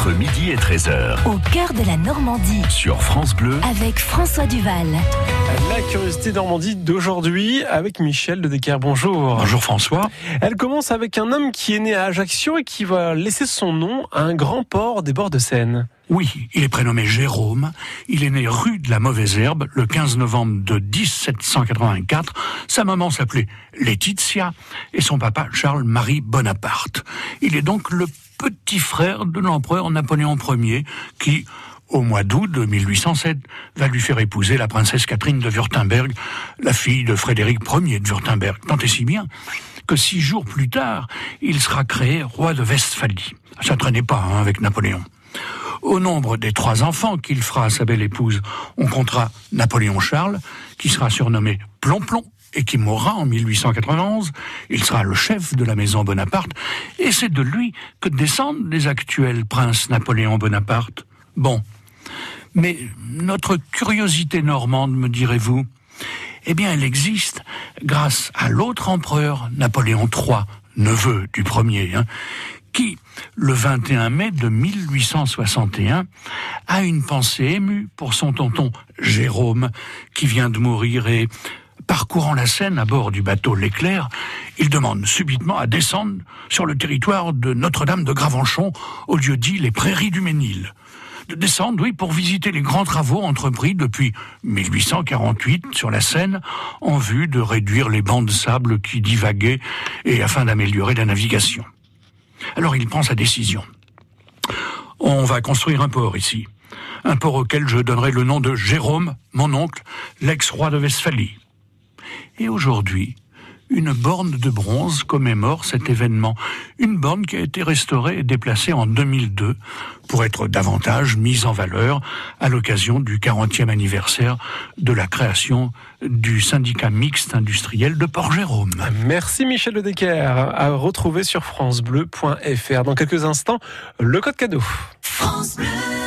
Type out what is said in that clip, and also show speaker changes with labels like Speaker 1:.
Speaker 1: entre midi et 13h.
Speaker 2: Au cœur de la Normandie.
Speaker 1: Sur France Bleu.
Speaker 2: Avec François Duval.
Speaker 3: La curiosité Normandie d'aujourd'hui avec Michel de Decker. Bonjour.
Speaker 4: Bonjour François.
Speaker 3: Elle commence avec un homme qui est né à Ajaccio et qui va laisser son nom à un grand port des bords de Seine.
Speaker 4: Oui, il est prénommé Jérôme. Il est né rue de la Mauvaise Herbe le 15 novembre de 1784. Sa maman s'appelait Laetitia et son papa Charles-Marie Bonaparte. Il est donc le petit frère de l'empereur Napoléon Ier qui, au mois d'août de 1807, va lui faire épouser la princesse Catherine de Württemberg, la fille de Frédéric Ier de Württemberg. Tant et si bien que six jours plus tard, il sera créé roi de Westphalie. Ça traînait pas hein, avec Napoléon. Au nombre des trois enfants qu'il fera à sa belle épouse, on comptera Napoléon Charles, qui sera surnommé Plomplon et qui mourra en 1891. Il sera le chef de la maison Bonaparte, et c'est de lui que descendent les actuels princes Napoléon Bonaparte. Bon. Mais notre curiosité normande, me direz-vous, eh bien, elle existe grâce à l'autre empereur, Napoléon III, neveu du premier, hein, qui, le 21 mai de 1861, a une pensée émue pour son tonton Jérôme, qui vient de mourir et, parcourant la Seine à bord du bateau L'Éclair, il demande subitement à descendre sur le territoire de Notre-Dame de Gravenchon, au lieu dit les Prairies du Ménil de descendre, oui, pour visiter les grands travaux entrepris depuis 1848 sur la Seine en vue de réduire les bancs de sable qui divaguaient et afin d'améliorer la navigation. Alors il prend sa décision. On va construire un port ici. Un port auquel je donnerai le nom de Jérôme, mon oncle, l'ex-roi de Westphalie. Et aujourd'hui, une borne de bronze commémore cet événement. Une borne qui a été restaurée et déplacée en 2002 pour être davantage mise en valeur à l'occasion du 40e anniversaire de la création du syndicat mixte industriel de Port-Jérôme.
Speaker 3: Merci Michel de Decker, à retrouver sur francebleu.fr. Dans quelques instants, le code cadeau. France Bleu.